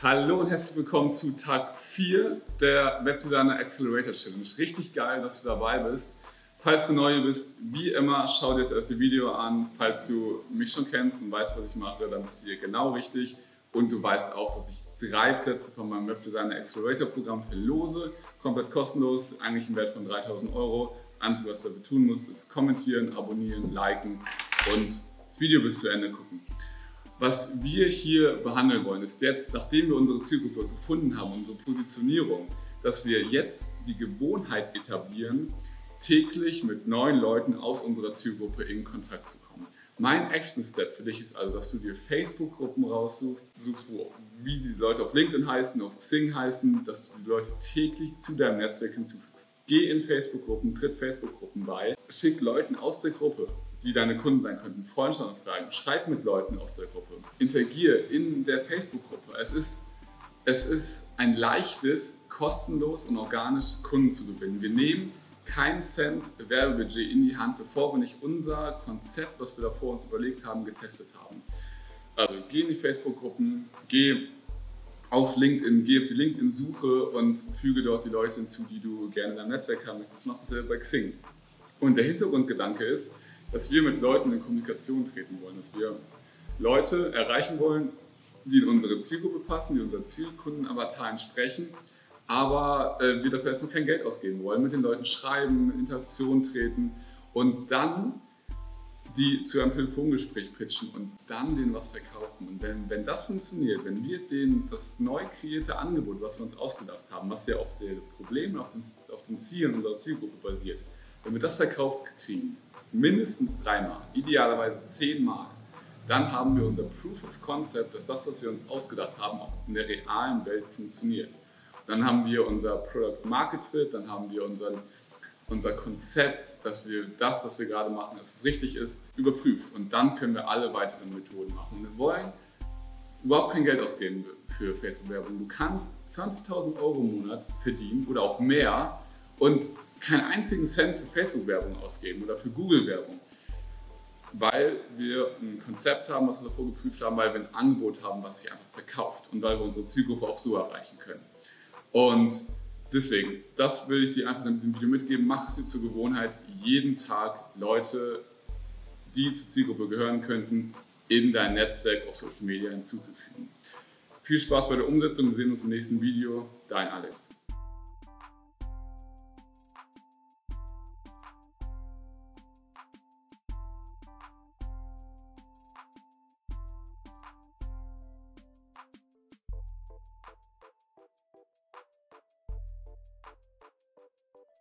Hallo und herzlich willkommen zu Tag 4 der Webdesigner Accelerator Challenge. Richtig geil, dass du dabei bist. Falls du neu bist, wie immer, schau dir das erste Video an. Falls du mich schon kennst und weißt, was ich mache, dann bist du hier genau richtig. Und du weißt auch, dass ich drei Plätze von meinem Webdesigner Accelerator Programm verlose. Komplett kostenlos, eigentlich im Wert von 3000 Euro. Einzige, was du dafür tun musst, ist kommentieren, abonnieren, liken und das Video bis zu Ende gucken. Was wir hier behandeln wollen, ist jetzt, nachdem wir unsere Zielgruppe gefunden haben, unsere Positionierung, dass wir jetzt die Gewohnheit etablieren, täglich mit neuen Leuten aus unserer Zielgruppe in Kontakt zu kommen. Mein Action Step für dich ist also, dass du dir Facebook-Gruppen raussuchst, suchst, wo, wie die Leute auf LinkedIn heißen, auf Xing heißen, dass du die Leute täglich zu deinem Netzwerk hinzufügst. Geh in Facebook-Gruppen, tritt Facebook-Gruppen bei, schick Leuten aus der Gruppe die deine Kunden sein könnten, Freundschaftsanfragen, schreib mit Leuten aus der Gruppe, interagier in der Facebook-Gruppe. Es ist, es ist ein leichtes, kostenlos und organisch Kunden zu gewinnen. Wir nehmen keinen Cent Werbebudget in die Hand, bevor wir nicht unser Konzept, was wir davor uns überlegt haben, getestet haben. Also geh in die Facebook-Gruppen, geh auf LinkedIn, geh auf die LinkedIn-Suche und füge dort die Leute hinzu, die du gerne in deinem Netzwerk haben möchtest. Das macht dasselbe bei Xing. Und der Hintergrundgedanke ist, dass wir mit Leuten in Kommunikation treten wollen, dass wir Leute erreichen wollen, die in unsere Zielgruppe passen, die unser Zielkundenavatar entsprechen, aber äh, wir dafür erstmal kein Geld ausgeben wollen, mit den Leuten schreiben, in Interaktion treten und dann die zu einem Telefongespräch pitchen und dann denen was verkaufen. Und wenn, wenn das funktioniert, wenn wir denen das neu kreierte Angebot, was wir uns ausgedacht haben, was ja auf den Problemen, auf den, auf den Zielen unserer Zielgruppe basiert, wenn wir das verkauft kriegen, mindestens dreimal, idealerweise zehnmal, dann haben wir unser Proof of Concept, dass das, was wir uns ausgedacht haben, auch in der realen Welt funktioniert. Dann haben wir unser Product Market Fit, dann haben wir unseren, unser Konzept, dass wir das, was wir gerade machen, dass es richtig ist, überprüft. Und dann können wir alle weiteren Methoden machen. Wir wollen überhaupt kein Geld ausgeben für Facebook-Werbung. Du kannst 20.000 Euro im Monat verdienen oder auch mehr und keinen einzigen Cent für Facebook-Werbung ausgeben oder für Google-Werbung, weil wir ein Konzept haben, was wir davor geprüft haben, weil wir ein Angebot haben, was sich einfach verkauft und weil wir unsere Zielgruppe auch so erreichen können. Und deswegen, das will ich dir einfach in diesem Video mitgeben. Mach es dir zur Gewohnheit, jeden Tag Leute, die zur Zielgruppe gehören könnten, in dein Netzwerk auf Social Media hinzuzufügen. Viel Spaß bei der Umsetzung. Wir sehen uns im nächsten Video. Dein Alex.